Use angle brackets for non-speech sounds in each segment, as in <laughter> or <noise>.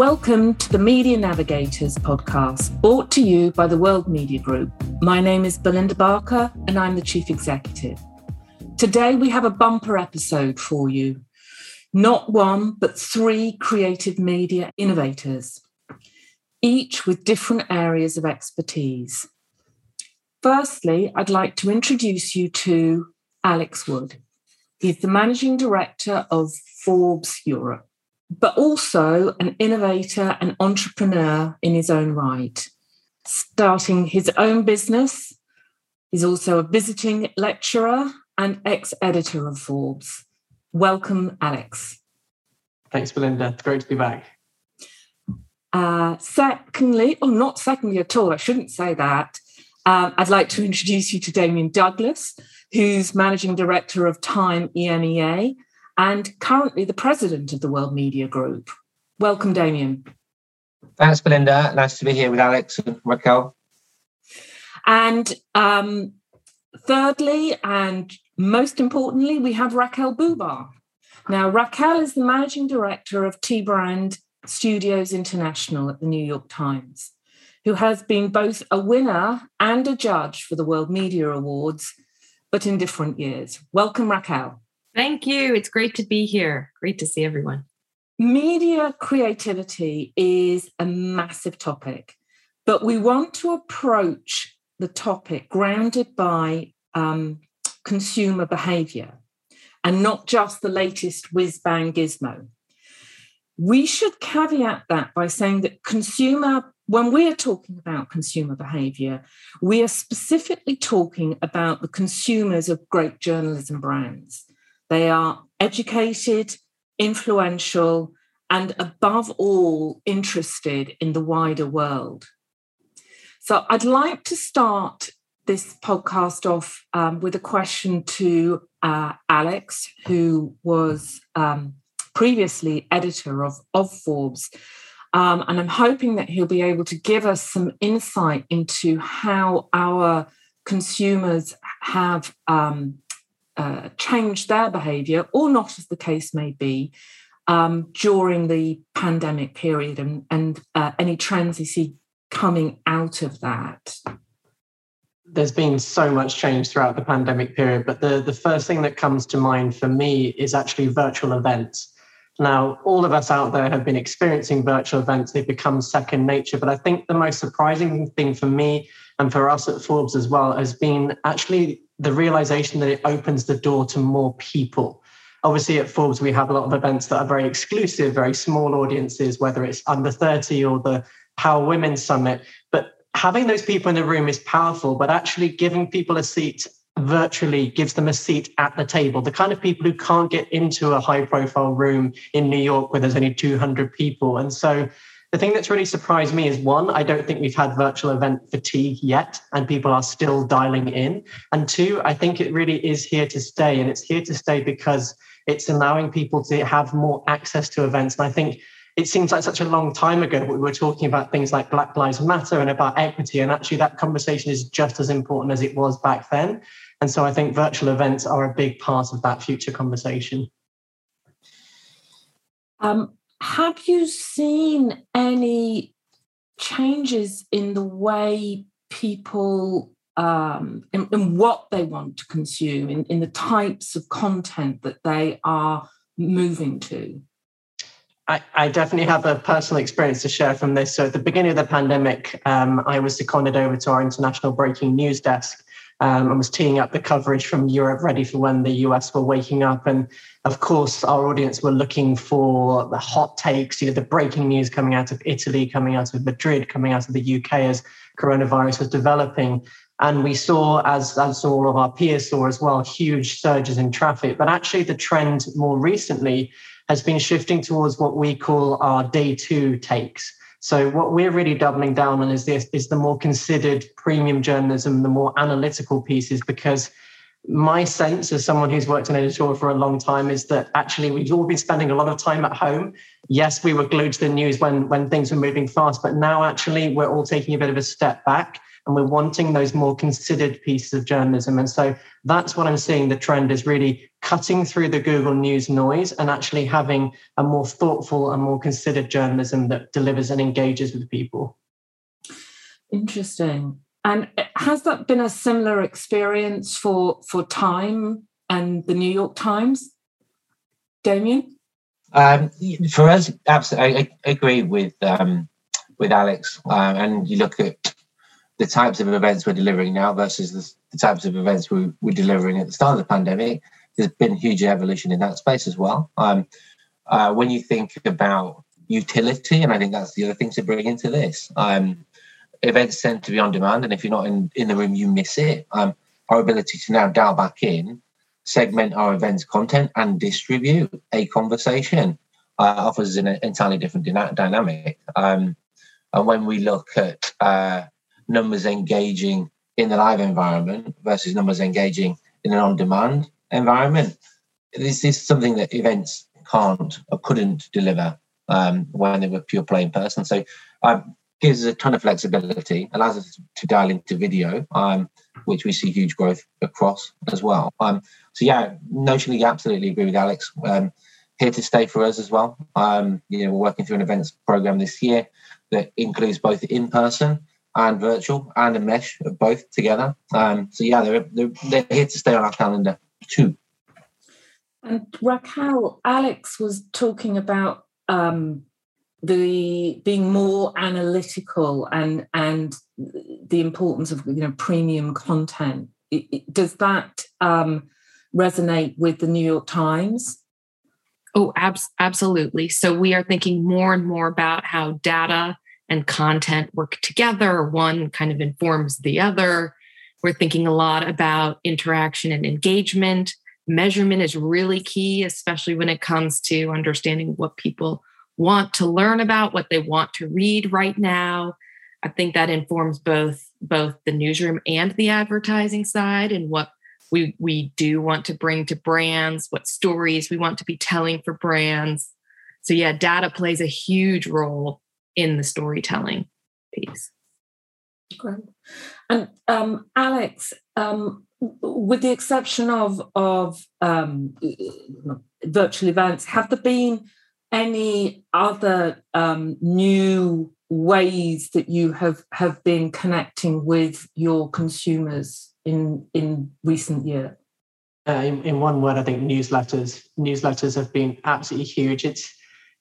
Welcome to the Media Navigators podcast, brought to you by the World Media Group. My name is Belinda Barker, and I'm the Chief Executive. Today, we have a bumper episode for you. Not one, but three creative media innovators, each with different areas of expertise. Firstly, I'd like to introduce you to Alex Wood. He's the managing director of Forbes Europe but also an innovator and entrepreneur in his own right. Starting his own business, he's also a visiting lecturer and ex editor of Forbes. Welcome, Alex. Thanks, Belinda. It's great to be back. Uh, secondly, or not secondly at all, I shouldn't say that. Um, I'd like to introduce you to Damian Douglas, who's managing director of Time EMEA and currently the president of the World Media Group. Welcome, Damian. Thanks, Belinda. Nice to be here with Alex and Raquel. And um, thirdly, and most importantly, we have Raquel Bubar. Now, Raquel is the managing director of T Brand Studios International at the New York Times, who has been both a winner and a judge for the World Media Awards, but in different years. Welcome, Raquel. Thank you. It's great to be here. Great to see everyone. Media creativity is a massive topic, but we want to approach the topic grounded by um, consumer behavior and not just the latest whiz bang gizmo. We should caveat that by saying that consumer, when we are talking about consumer behavior, we are specifically talking about the consumers of great journalism brands. They are educated, influential, and above all, interested in the wider world. So I'd like to start this podcast off um, with a question to uh, Alex, who was um, previously editor of, of Forbes. Um, and I'm hoping that he'll be able to give us some insight into how our consumers have um, uh, changed their behaviour, or not, as the case may be, um, during the pandemic period and, and uh, any trends you see coming out of that? There's been so much change throughout the pandemic period, but the, the first thing that comes to mind for me is actually virtual events. Now, all of us out there have been experiencing virtual events, they've become second nature. But I think the most surprising thing for me and for us at Forbes as well has been actually the realization that it opens the door to more people. Obviously, at Forbes, we have a lot of events that are very exclusive, very small audiences, whether it's under 30 or the Power Women Summit. But having those people in the room is powerful, but actually giving people a seat virtually gives them a seat at the table. The kind of people who can't get into a high profile room in New York where there's only 200 people. And so the thing that's really surprised me is one, I don't think we've had virtual event fatigue yet, and people are still dialing in. And two, I think it really is here to stay. And it's here to stay because it's allowing people to have more access to events. And I think it seems like such a long time ago we were talking about things like Black Lives Matter and about equity. And actually, that conversation is just as important as it was back then. And so I think virtual events are a big part of that future conversation. Um, have you seen any changes in the way people um, in, in, what they want to consume, in, in the types of content that they are moving to? I, definitely have a personal experience to share from this. So, at the beginning of the pandemic, um, I was seconded over to our international breaking news desk um, and was teeing up the coverage from Europe ready for when the US were waking up. And of course, our audience were looking for the hot takes, you know, the breaking news coming out of Italy, coming out of Madrid, coming out of the UK as coronavirus was developing. And we saw, as, as all of our peers saw as well, huge surges in traffic. But actually, the trend more recently has been shifting towards what we call our day two takes. So what we're really doubling down on is this is the more considered premium journalism, the more analytical pieces, because my sense as someone who's worked in editorial for a long time is that actually we've all been spending a lot of time at home. Yes, we were glued to the news when when things were moving fast, but now actually we're all taking a bit of a step back and we're wanting those more considered pieces of journalism. And so that's what I'm seeing the trend is really cutting through the Google News noise and actually having a more thoughtful and more considered journalism that delivers and engages with people. Interesting. And has that been a similar experience for for Time and the New York Times, Damian? Um, for us, absolutely, I, I agree with um, with Alex. Um, and you look at the types of events we're delivering now versus the, the types of events we were delivering at the start of the pandemic. There's been huge evolution in that space as well. Um, uh, when you think about utility, and I think that's the other thing to bring into this. Um, events tend to be on demand, and if you're not in, in the room, you miss it. Um, our ability to now dial back in, segment our events content, and distribute a conversation uh, offers an entirely different dyna- dynamic. Um, and when we look at uh, numbers engaging in the live environment versus numbers engaging in an on-demand environment, this is something that events can't or couldn't deliver um, when they were pure play in person. So um, gives us a ton of flexibility, allows us to dial into video, um, which we see huge growth across as well. Um, so yeah, notionally, absolutely agree with Alex. Um, here to stay for us as well. Um, you know, we're working through an events program this year that includes both in person and virtual and a mesh of both together. Um, so yeah, they're, they're, they're here to stay on our calendar too. And Raquel, Alex was talking about um, the being more analytical and and the importance of you know premium content it, it, does that um, resonate with the new york times oh abs- absolutely so we are thinking more and more about how data and content work together one kind of informs the other we're thinking a lot about interaction and engagement measurement is really key especially when it comes to understanding what people want to learn about, what they want to read right now. I think that informs both both the newsroom and the advertising side and what we we do want to bring to brands, what stories we want to be telling for brands. So yeah, data plays a huge role in the storytelling piece. Great. And um, Alex, um, with the exception of of um, virtual events, have there been any other um, new ways that you have have been connecting with your consumers in in recent years? Uh, in, in one word, I think newsletters. Newsletters have been absolutely huge. It's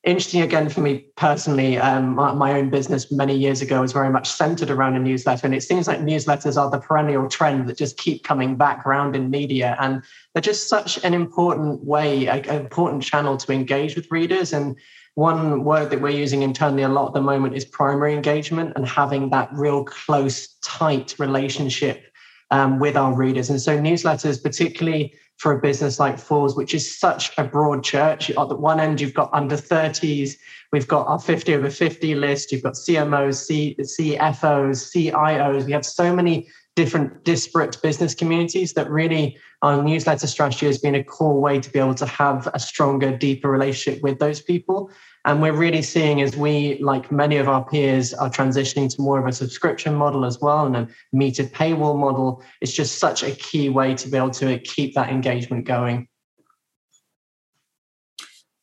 interesting again for me personally. Um, my, my, own business many years ago was very much centered around a newsletter, and it seems like newsletters are the perennial trend that just keep coming back around in media, and they're just such an important way, an important channel to engage with readers. And one word that we're using internally a lot at the moment is primary engagement and having that real close, tight relationship um, with our readers. And so newsletters, particularly for a business like Forbes, which is such a broad church. At the one end, you've got under 30s, we've got our 50 over 50 list, you've got CMOs, C, CFOs, CIOs. We have so many different disparate business communities that really our newsletter strategy has been a core way to be able to have a stronger, deeper relationship with those people. And we're really seeing as we, like many of our peers, are transitioning to more of a subscription model as well and a metered paywall model. It's just such a key way to be able to keep that engagement going.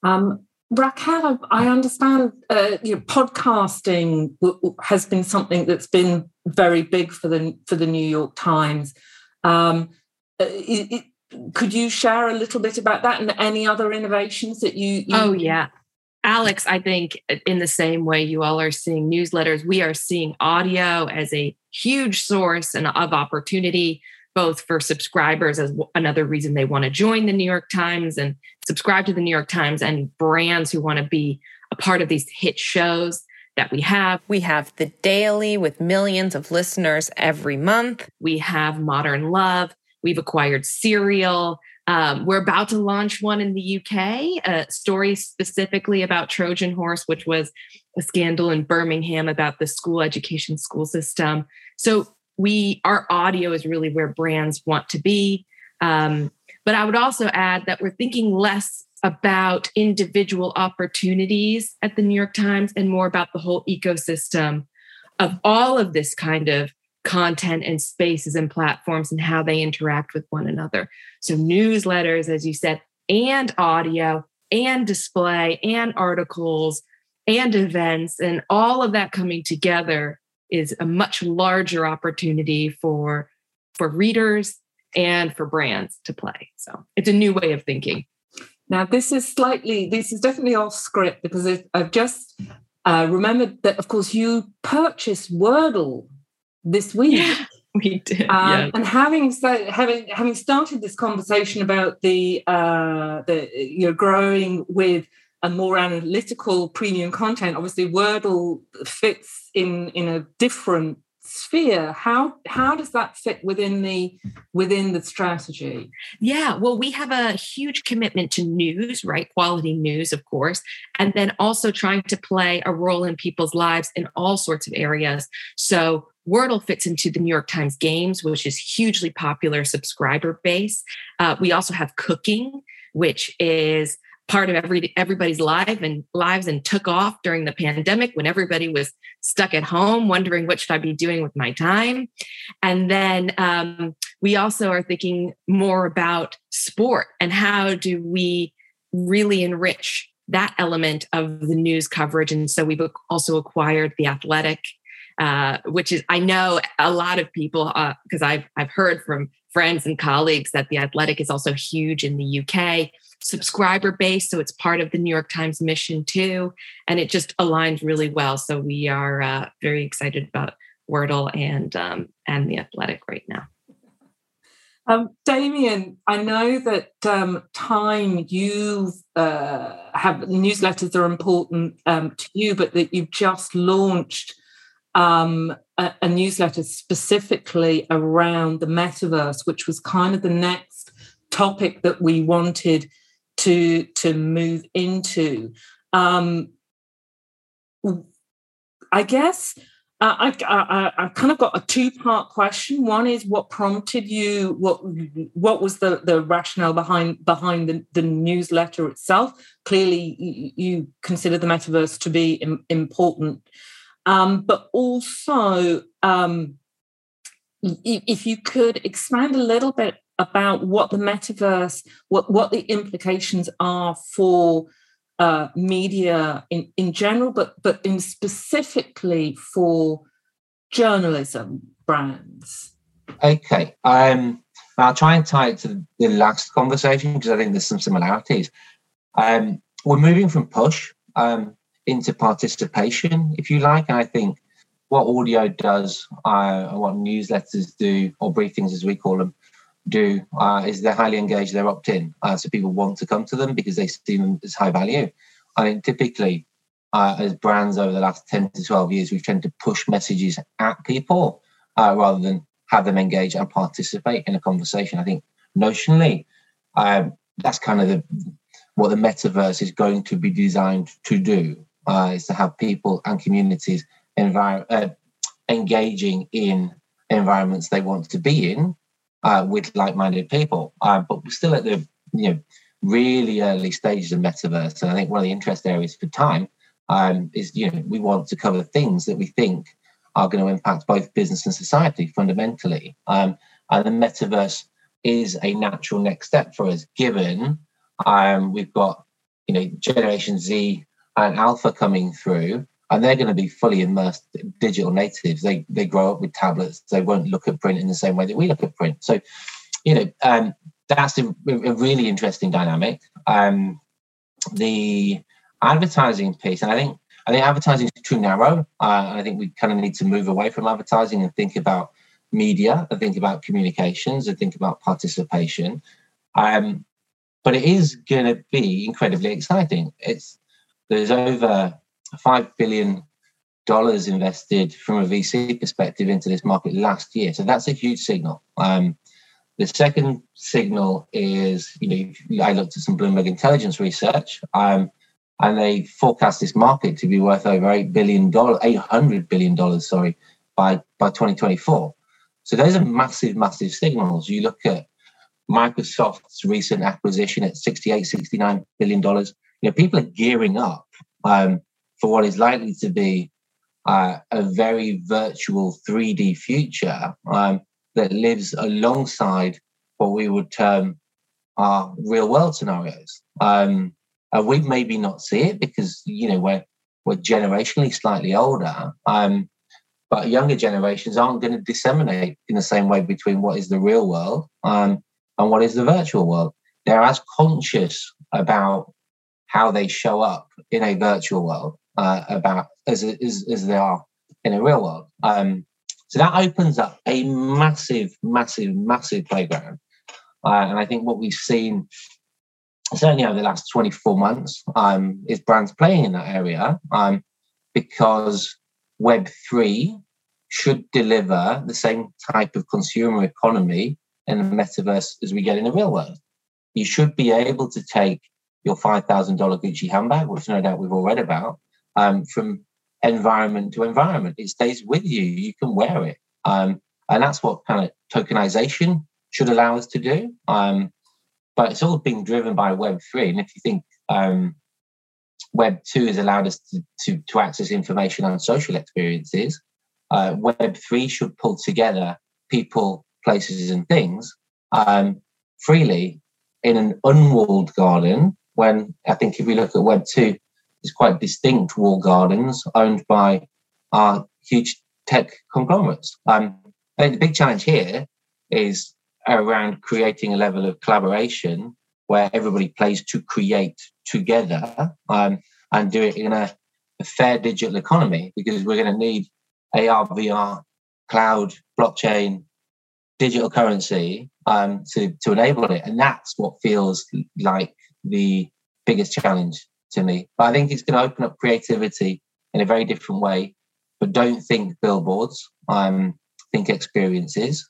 Um, Raquel, I understand uh, you know, podcasting has been something that's been very big for the for the New York Times. Um, uh, it, it, could you share a little bit about that and any other innovations that you? you oh yeah, Alex, I think in the same way you all are seeing newsletters, we are seeing audio as a huge source and of opportunity, both for subscribers as another reason they want to join the New York Times and subscribe to the New York Times, and brands who want to be a part of these hit shows that we have. We have The Daily with millions of listeners every month. We have Modern Love. We've acquired Serial. Um, we're about to launch one in the UK, a story specifically about Trojan Horse, which was a scandal in Birmingham about the school education school system. So we our audio is really where brands want to be. Um, but I would also add that we're thinking less about individual opportunities at the New York Times and more about the whole ecosystem of all of this kind of content and spaces and platforms and how they interact with one another. So, newsletters, as you said, and audio, and display, and articles, and events, and all of that coming together is a much larger opportunity for for readers and for brands to play. So it's a new way of thinking. Now, this is slightly, this is definitely off script because I've just uh, remembered that, of course, you purchased Wordle this <laughs> week. Yeah, we did. Um, yeah. And having having having started this conversation about the uh, the you know growing with a more analytical premium content, obviously Wordle fits in in a different sphere how how does that fit within the within the strategy yeah well we have a huge commitment to news right quality news of course and then also trying to play a role in people's lives in all sorts of areas so Wordle fits into the New York Times Games, which is hugely popular subscriber base. Uh, we also have cooking, which is part of every everybody's life and lives and took off during the pandemic when everybody was stuck at home wondering what should i be doing with my time and then um, we also are thinking more about sport and how do we really enrich that element of the news coverage and so we've also acquired the athletic uh, which is i know a lot of people because uh, I've, I've heard from friends and colleagues that the athletic is also huge in the uk subscriber base. So it's part of the New York Times mission too. And it just aligns really well. So we are uh, very excited about Wordle and, um, and the athletic right now. Um, Damian, I know that um, time you uh, have newsletters are important um, to you, but that you've just launched um, a, a, newsletter specifically around the metaverse, which was kind of the next topic that we wanted to to move into. Um, I guess uh, I, I, I kind of got a two part question. One is what prompted you? What what was the, the rationale behind behind the, the newsletter itself? Clearly, you, consider the metaverse to be Im- important, um, but also um, if you could expand a little bit about what the metaverse, what, what the implications are for uh, media in, in general, but but in specifically for journalism brands. Okay. Um, I'll try and tie it to the last conversation because I think there's some similarities. Um, we're moving from push um, into participation, if you like. And I think what audio does, uh, what newsletters do, or briefings as we call them, do uh, is they're highly engaged, they're opt in. Uh, so people want to come to them because they see them as high value. I think typically, uh, as brands over the last 10 to 12 years, we've tended to push messages at people uh, rather than have them engage and participate in a conversation. I think notionally, um, that's kind of the, what the metaverse is going to be designed to do, uh, is to have people and communities envir- uh, engaging in environments they want to be in uh, with like-minded people. Uh, but we're still at the you know really early stages of metaverse, and I think one of the interest areas for time um, is you know we want to cover things that we think are going to impact both business and society fundamentally. Um, and the metaverse is a natural next step for us, given um, we've got you know Generation Z and Alpha coming through, and they're going to be fully immersed digital natives. They they grow up with tablets. They won't look at print in the same way that we look at print. So, you know, um, that's a, a, really interesting dynamic. Um, the advertising piece, and I think I think advertising is too narrow. Uh, I think we kind of need to move away from advertising and think about media, and think about communications, and think about participation. Um, but it is going to be incredibly exciting. It's there's over five billion dollars invested from a VC perspective into this market last year. So that's a huge signal. Um, the second signal is, you know, I looked at some Bloomberg intelligence research, um, and they forecast this market to be worth over eight billion dollars, eight hundred billion dollars, sorry, by by 2024. So those are massive, massive signals. You look at Microsoft's recent acquisition at 68, 69 billion dollars. Know, people are gearing up um, for what is likely to be uh, a very virtual 3D future um, that lives alongside what we would term our real world scenarios. Um, and we maybe not see it because you know we're we're generationally slightly older. Um, but younger generations aren't going to disseminate in the same way between what is the real world um, and what is the virtual world. They're as conscious about how they show up in a virtual world uh, about as, as, as they are in a real world. Um, so that opens up a massive, massive, massive playground. Uh, and I think what we've seen certainly over the last 24 months um, is brands playing in that area um, because Web3 should deliver the same type of consumer economy in the metaverse as we get in the real world. You should be able to take your $5,000 Gucci handbag, which no doubt we've all read about, um, from environment to environment. It stays with you. You can wear it. Um, and that's what kind of tokenization should allow us to do. Um, but it's all being driven by Web3. And if you think um, Web2 has allowed us to, to, to, access information on social experiences, uh, Web3 should pull together people, places, and things um, freely in an unwalled garden. When I think if we look at Web2, it's quite distinct walled gardens owned by our huge tech conglomerates. Um, I the big challenge here is around creating a level of collaboration where everybody plays to create together um, and do it in a, a, fair digital economy because we're going to need AR, VR, cloud, blockchain, digital currency um, to, to enable it. And that's what feels like the biggest challenge to me. But I think it's going to open up creativity in a very different way. But don't think billboards, um, think experiences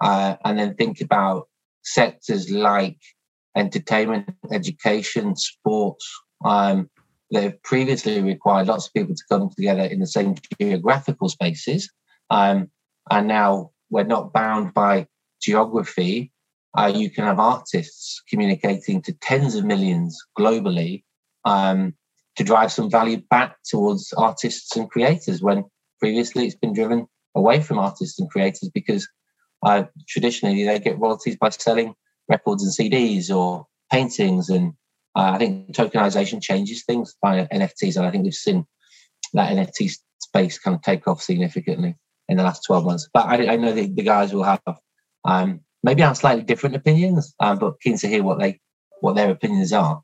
uh, and then think about sectors like entertainment, education, sports, um, that have previously required lots of people to come together in the same geographical spaces. Um, and now we're not bound by geography. Uh, you can have artists communicating to tens of millions globally um, to drive some value back towards artists and creators when previously it's been driven away from artists and creators because uh, traditionally they get royalties by selling records and CDs or paintings. And uh, I think tokenization changes things by NFTs. And I think we've seen that NFT space kind of take off significantly in the last 12 months. But I, I know the, the, guys will have um, maybe I have slightly different opinions, um, but keen to hear what they what their opinions are.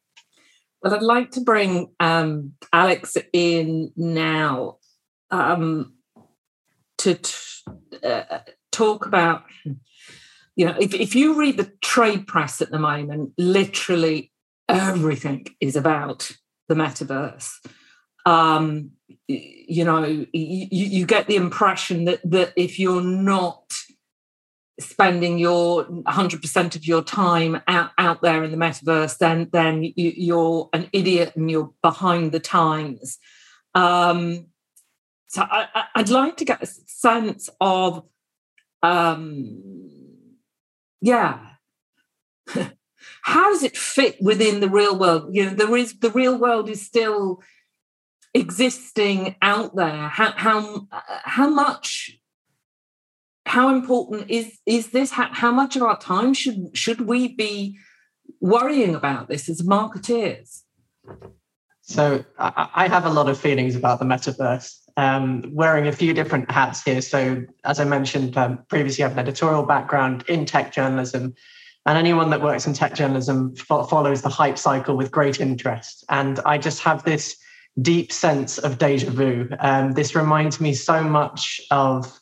Well, I'd like to bring um, Alex in now um, to t- uh, talk about, you know, if, if you read the trade press at the moment, literally everything is about the metaverse. Um, you know, you, you get the impression that that if you're not spending your 100% of your time out, out there in the metaverse then then you, are an idiot and you're behind the times. Um, so I, would like to get a sense of um, yeah. <laughs> How does it fit within the real world? You know there is the real world is still existing out there. How how how much how important is is this how, how much of our time should should we be worrying about this as marketeers so I, I have a lot of feelings about the metaverse um, wearing a few different hats here. So, as I mentioned um, previously, I have an editorial background in tech journalism. And anyone that works in tech journalism fo- follows the hype cycle with great interest. And I just have this deep sense of deja vu. Um, this reminds me so much of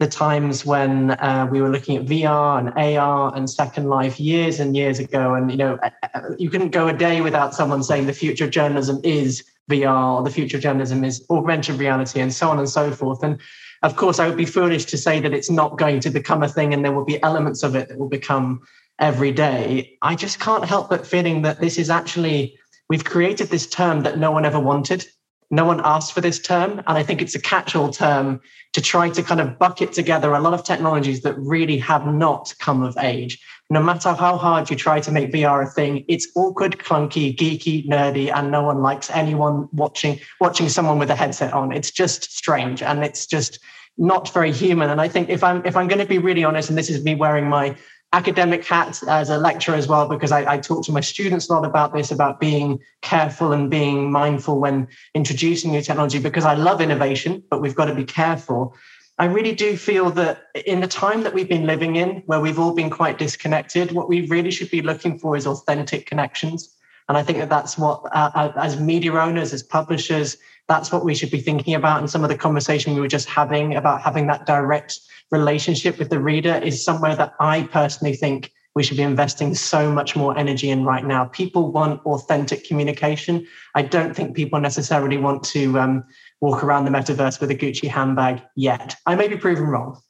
the times when uh, we were looking at VR and AR and Second Life years and years ago. And, you know, uh, uh, you couldn't go a day without someone saying the future of journalism is VR, or the future of journalism is augmented reality, and so on and so forth. And of course, I would be foolish to say that it's not going to become a thing and there will be elements of it that will become every day. I just can't help but feeling that this is actually, we've created this term that no one ever wanted. No one asked for this term. And I think it's a catch all term to try to kind of bucket together a lot of technologies that really have not come of age. No matter how hard you try to make VR a thing, it's awkward, clunky, geeky, nerdy, and no one likes anyone watching watching someone with a headset on. It's just strange and it's just not very human. And I think if I'm if I'm going to be really honest, and this is me wearing my academic hat as a lecturer as well, because I, I, talk to my students a lot about this, about being careful and being mindful when introducing new technology, because I love innovation, but we've got to be careful. I really do feel that in the time that we've been living in, where we've all been quite disconnected, what we really should be looking for is authentic connections. And I think that that's what, uh, uh as media owners, as publishers, that's what we should be thinking about. And some of the conversation we were just having about having that direct relationship with the reader is somewhere that I personally think we should be investing so much more energy in right now. People want authentic communication. I don't think people necessarily want to um, walk around the metaverse with a Gucci handbag yet. I may be proven wrong.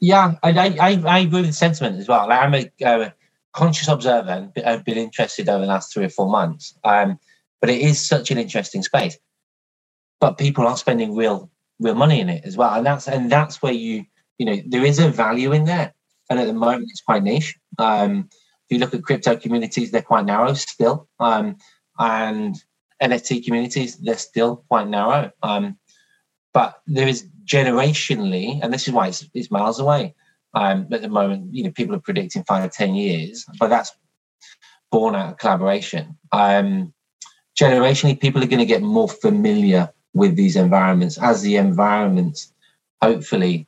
Yeah, I, I, I agree with the sentiment as well. I'm a uh, conscious observer and I've been interested over the last three or four months. Um, but it is such an interesting space. But people are spending real real money in it as well. And that's and that's where you you know there is a value in there. And at the moment, it's quite niche. Um, if you look at crypto communities, they're quite narrow still. Um, and NFT communities, they're still quite narrow. Um, but there is generationally, and this is why it's, it's miles away. Um, at the moment, you know, people are predicting five ten years, but that's born out of collaboration. Um, generationally, people are going to get more familiar with these environments as the environments hopefully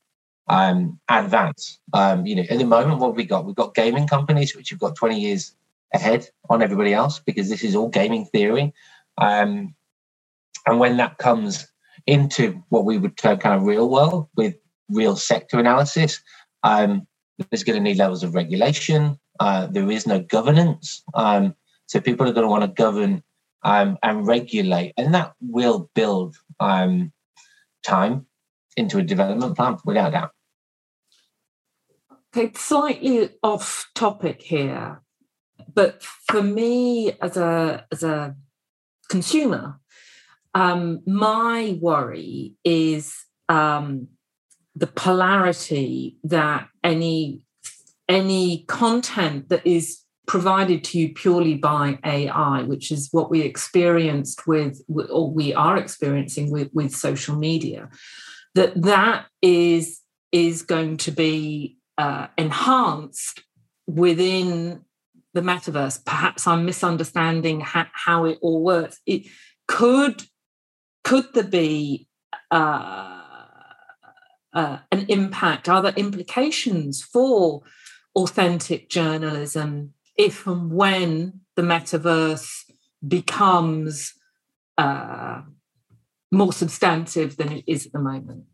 um, advance. Um, you know, at the moment, what we got? We've got gaming companies which have got 20 years ahead on everybody else because this is all gaming theory. Um, and when that comes into what we would term kind of real world with real sector analysis, um, there's going to need levels of regulation. Uh, there is no governance. Um, so people are going to want to govern um, and regulate, and that will build um, time into a development plan without doubt. Okay, slightly off topic here, but for me as a as a consumer, um, my worry is um, the polarity that any any content that is provided to you purely by AI, which is what we experienced with, or we are experiencing with, with social media, that that is is going to be uh, enhanced within the metaverse. Perhaps I'm misunderstanding ha- how it all works. It could could there be uh, uh, an impact? Are there implications for authentic journalism if and when the metaverse becomes uh, more substantive than it is at the moment.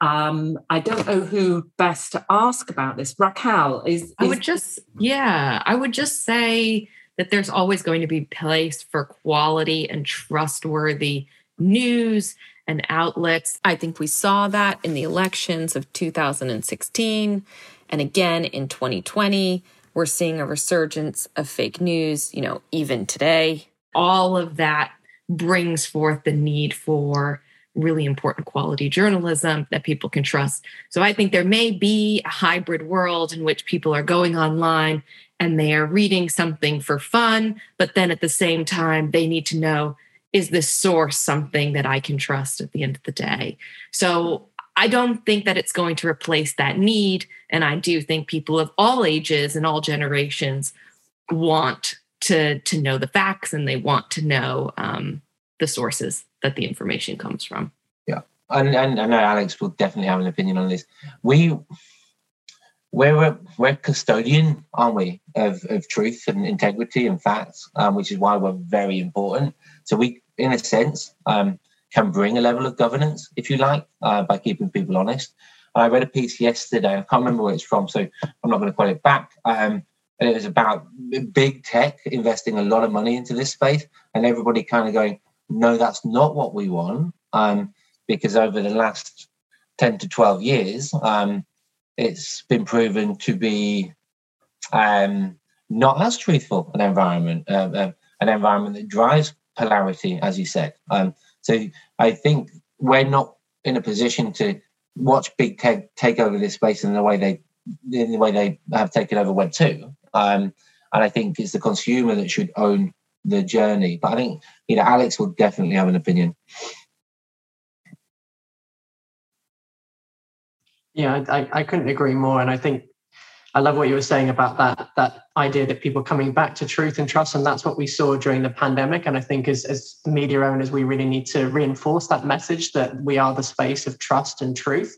Um, I don't know who best to ask about this. Raquel is, is. I would just, yeah, I would just say that there's always going to be place for quality and trustworthy news and outlets. I think we saw that in the elections of 2016 and again in 2020. We're seeing a resurgence of fake news, you know, even today. All of that brings forth the need for really important quality journalism that people can trust. So I think there may be a hybrid world in which people are going online and they are reading something for fun, but then at the same time, they need to know is this source something that I can trust at the end of the day? So I don't think that it's going to replace that need. And I do think people of all ages and all generations want to, to know the facts and they want to know um, the sources that the information comes from. Yeah. And, and I know Alex will definitely have an opinion on this. We, we're, we're custodian, aren't we, of, of truth and integrity and facts, um, which is why we're very important. So we, in a sense, um, can bring a level of governance, if you like, uh, by keeping people honest. I read a piece yesterday, I can't remember where it's from, so I'm not going to quote it back. Um, and it was about big tech investing a lot of money into this space, and everybody kind of going, no, that's not what we want. Um, because over the last 10 to 12 years, um, it's been proven to be um, not as truthful an environment, uh, uh, an environment that drives polarity, as you said. Um, so I think we're not in a position to watch big tech take over this space in the way they in the way they have taken over Web two. Um, and I think it's the consumer that should own the journey. But I think you know Alex will definitely have an opinion. Yeah, I, I couldn't agree more. And I think I love what you were saying about that that idea that people coming back to truth and trust, and that's what we saw during the pandemic. And I think as as media owners, we really need to reinforce that message that we are the space of trust and truth.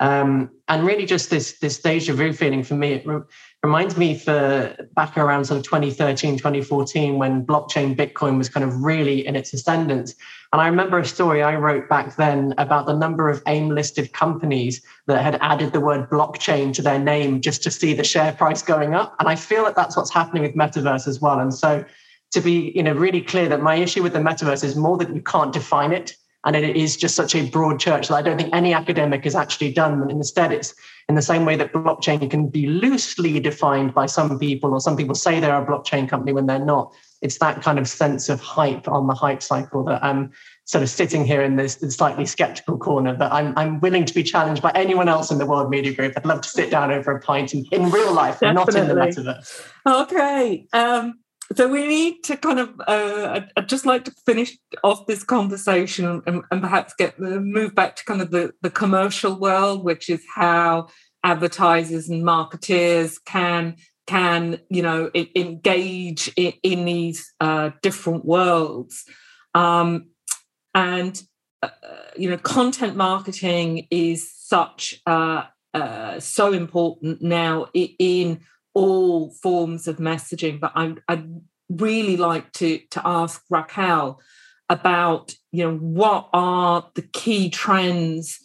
Um, and really, just this this deja vu feeling for me, it reminds me for back around sort of 2013, 2014, when blockchain Bitcoin was kind of really in its ascendance. And I remember a story I wrote back then about the number of AIM listed companies that had added the word blockchain to their name just to see the share price going up. And I feel that that's what's happening with metaverse as well. And so to be you know really clear that my issue with the metaverse is more that you can't define it and it is just such a broad church that I don't think any academic has actually done. And instead, it's in the same way that blockchain can be loosely defined by some people, or some people say they're a blockchain company when they're not. It's that kind of sense of hype on the hype cycle that I'm sort of sitting here in this, slightly skeptical corner that I'm, I'm willing to be challenged by anyone else in the World Media Group. I'd love to sit down over a pint in, in real life, not in the metaverse. Okay. Um, so we need to kind of uh, I'd just like to finish off this conversation and, and, perhaps get the move back to kind of the, the commercial world which is how advertisers and marketeers can can you know engage in, in these uh, different worlds. Um, and uh, you know content marketing is such uh, uh so important now in all forms of messaging. But I, would really like to, to ask Raquel about, you know, what are the key trends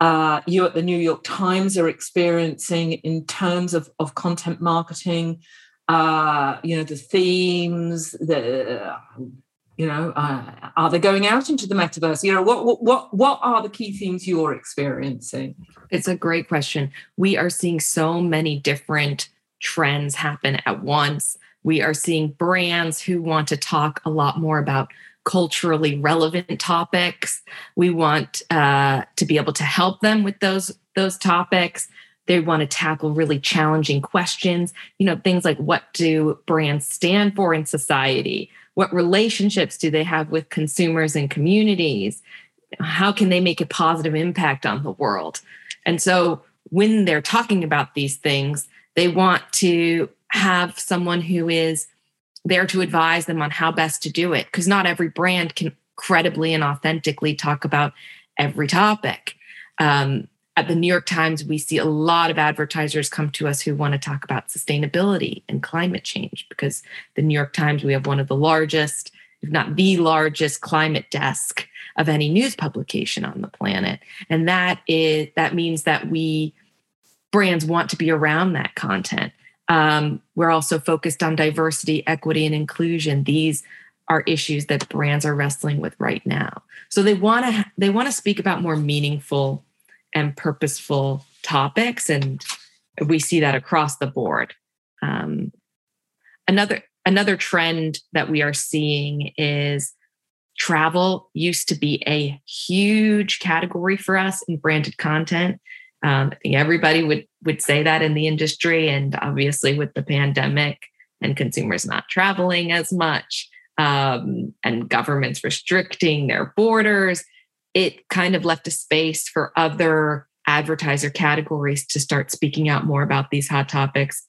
uh, you at the New York Times are experiencing in terms of, of content marketing, uh, you know, the themes, the you know, uh, are they going out into the metaverse? You know, what what what are the key themes you're experiencing? It's a great question. We are seeing so many different trends happen at once. We are seeing brands who want to talk a lot more about culturally relevant topics. We want uh, to be able to help them with those those topics. They want to tackle really challenging questions. You know, things like what do brands stand for in society? What relationships do they have with consumers and communities? How can they make a positive impact on the world? And so when they're talking about these things, they want to have someone who is there to advise them on how best to do it because not every brand can credibly and authentically talk about every topic. Um, at the New York Times, we see a lot of advertisers come to us who want to talk about sustainability and climate change because the New York Times, we have one of the largest, if not the largest, climate desk of any news publication on the planet. And that is that means that we brands want to be around that content. Um, we're also focused on diversity, equity, and inclusion. These are issues that brands are wrestling with right now. So they want to they want to speak about more meaningful and purposeful topics, and we see that across the board. Um, another another trend that we are seeing is travel used to be a huge category for us in branded content um, I think everybody would would say that in the industry, and obviously with the pandemic and consumers not traveling as much, um, and governments restricting their borders, it kind of left a space for other advertiser categories to start speaking out more about these hot topics.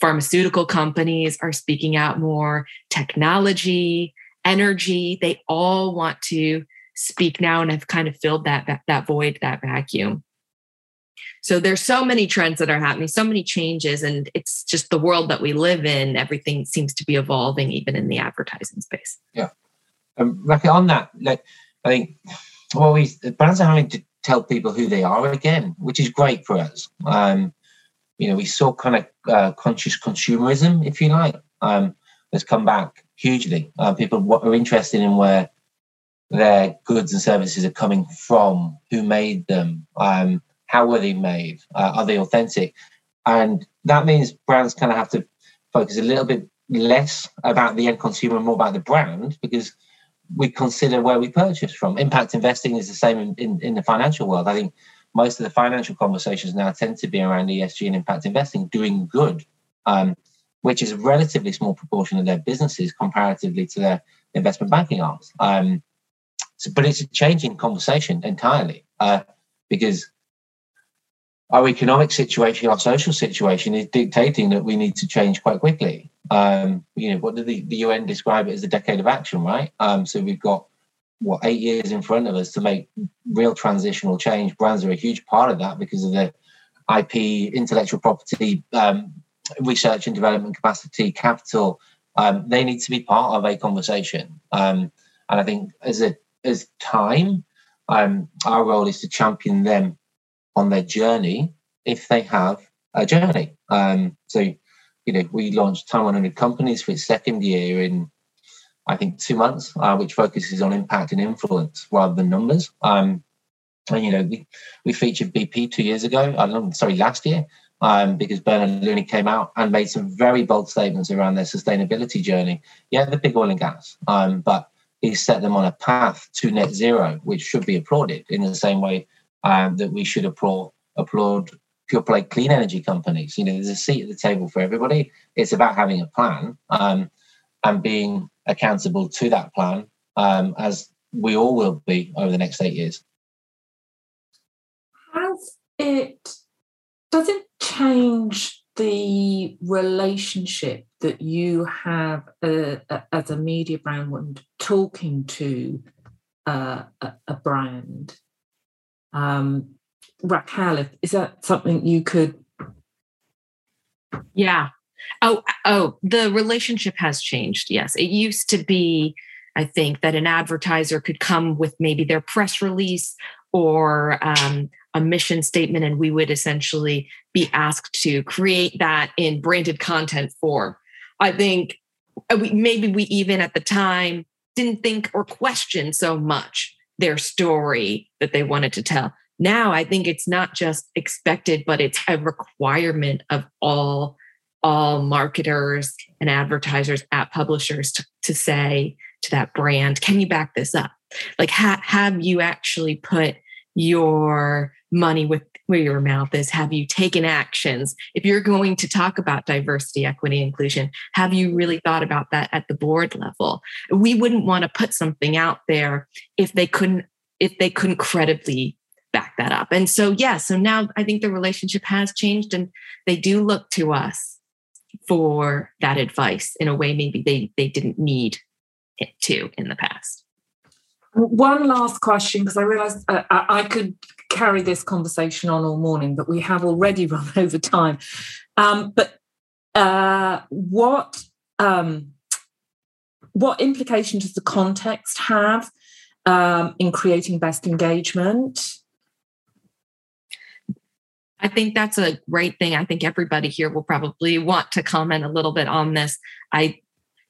Pharmaceutical companies are speaking out more. Technology, energy, they all want to speak now and have kind of filled that, that, that void, that vacuum. So there's so many trends that are happening, so many changes, and it's just the world that we live in. Everything seems to be evolving, even in the advertising space. Yeah. Um, on that, like I think, well, we brands are having to tell people who they are again, which is great for us. Um, you know, we saw kind of uh, conscious consumerism, if you like, um, has come back hugely. Uh, people are interested in where their goods and services are coming from, who made them. Um, how were they made? Uh, are they authentic? And that means brands kind of have to focus a little bit less about the end consumer, more about the brand, because we consider where we purchase from. Impact investing is the same in, in, in the financial world. I think most of the financial conversations now tend to be around ESG and impact investing, doing good, um, which is a relatively small proportion of their businesses comparatively to their investment banking arms. Um, so, but it's a changing conversation entirely uh, because our economic situation, our social situation is dictating that we need to change quite quickly. Um, you know, what did the, the UN describe it as a decade of action, right? Um, so we've got what eight years in front of us to make real transitional change. Brands are a huge part of that because of the IP, intellectual property, um, research and development capacity, capital. Um, they need to be part of a conversation. Um, and I think as a as time, um, our role is to champion them on their journey if they have a journey. Um, so, you know, we launched Time 100 Companies for its second year in, I think, two months, uh, which focuses on impact and influence rather than numbers. Um, and, you know, we, we featured BP two years ago, uh, sorry, last year, um, because Bernard Looney came out and made some very bold statements around their sustainability journey. Yeah, the big oil and gas, um, but he set them on a path to net zero, which should be applauded in the same way um, that we should applaud, applaud pure play clean energy companies. You know, there's a seat at the table for everybody. It's about having a plan um, and being accountable to that plan, um, as we all will be over the next eight years. Has it? Does it change the relationship that you have uh, as a media brand when talking to uh, a, a, brand um, Raquel, is that something you could? Yeah. Oh, oh, the relationship has changed. Yes, it used to be. I think that an advertiser could come with maybe their press release or um, a mission statement, and we would essentially be asked to create that in branded content form. I think uh, maybe we even at the time didn't think or question so much their story that they wanted to tell. Now i think it's not just expected but it's a requirement of all all marketers and advertisers at publishers to, to say to that brand can you back this up? Like ha- have you actually put your money with where your mouth is have you taken actions if you're going to talk about diversity equity inclusion have you really thought about that at the board level we wouldn't want to put something out there if they couldn't if they couldn't credibly back that up. And so, yeah, so now I think the relationship has changed and they do look to us for that advice in a way maybe they, they didn't need it to in the past. One last question, because I realized uh, I could carry this conversation on all morning, but we have already <laughs> run over time. Um, but uh, what um, what implication does the context have um, in creating best engagement? I think that's a great thing. I think everybody here will probably want to comment a little bit on this. I,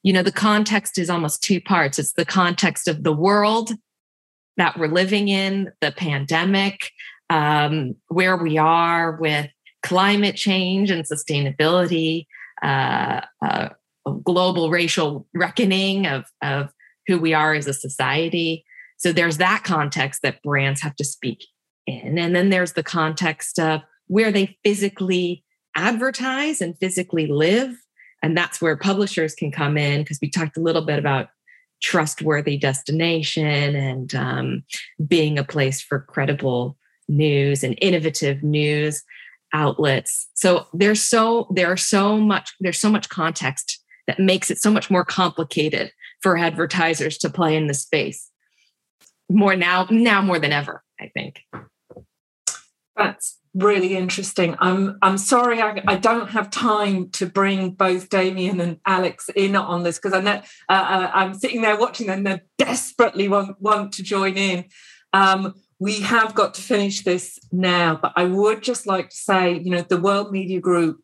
you know, the context is almost two parts it's the context of the world that we're living in, the pandemic, um, where we are with climate change and sustainability, uh, uh, global racial reckoning of, of who we are as a society. So there's that context that brands have to speak in. And then there's the context of where they physically advertise and physically live. And that's where publishers can come in because we talked a little bit about trustworthy destination and um, being a place for credible news and innovative news outlets. So there's so there are so much there's so much context that makes it so much more complicated for advertisers to play in the space. More now now more than ever, I think. That's really interesting. I'm I'm sorry I, I don't have time to bring both Damian and Alex in on this because I know uh, uh, I'm sitting there watching them. They desperately want want to join in. Um, we have got to finish this now, but I would just like to say, you know, the World Media Group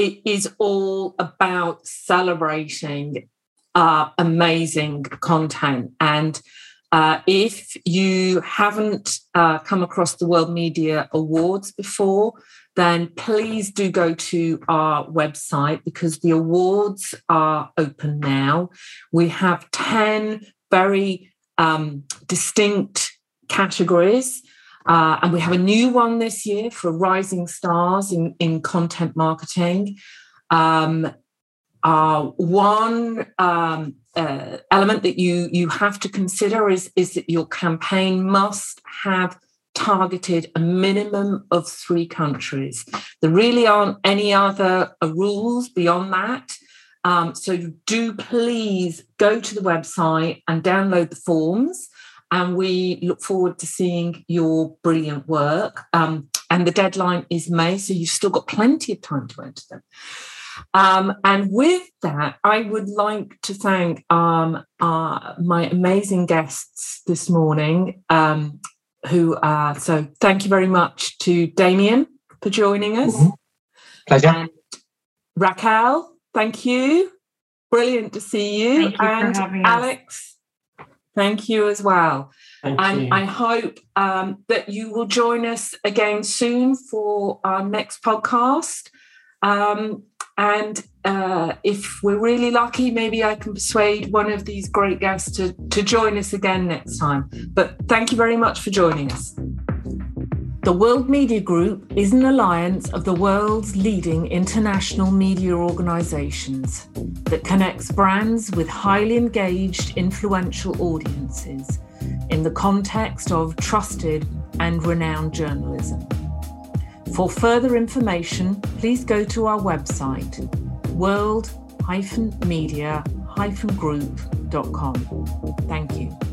it is all about celebrating uh, amazing content and uh, if you haven't uh, come across the World Media Awards before, then please do go to our website because the awards are open now. We have 10 very um, distinct categories. Uh, and we have a new one this year for rising stars in, in content marketing. Um, uh, one um, uh, element that you you have to consider is is that your campaign must have targeted a minimum of three countries. There really aren't any other uh, rules beyond that. Um, so do please go to the website and download the forms. And we look forward to seeing your brilliant work. Um, and the deadline is May, so you've still got plenty of time to enter them. Um, and with that, I would like to thank um, uh, my amazing guests this morning. Um, who uh, so thank you very much to Damian for joining us. Mm-hmm. Pleasure. And Raquel, thank you. Brilliant to see you. you and Alex, us. thank you as well. Thank and you. I hope um, that you will join us again soon for our next podcast. Um, and uh, if we're really lucky, maybe I can persuade one of these great guests to, to join us again next time. But thank you very much for joining us. The World Media Group is an alliance of the world's leading international media organizations that connects brands with highly engaged, influential audiences in the context of trusted and renowned journalism. For further information, please go to our website, world-media-group.com. Thank you.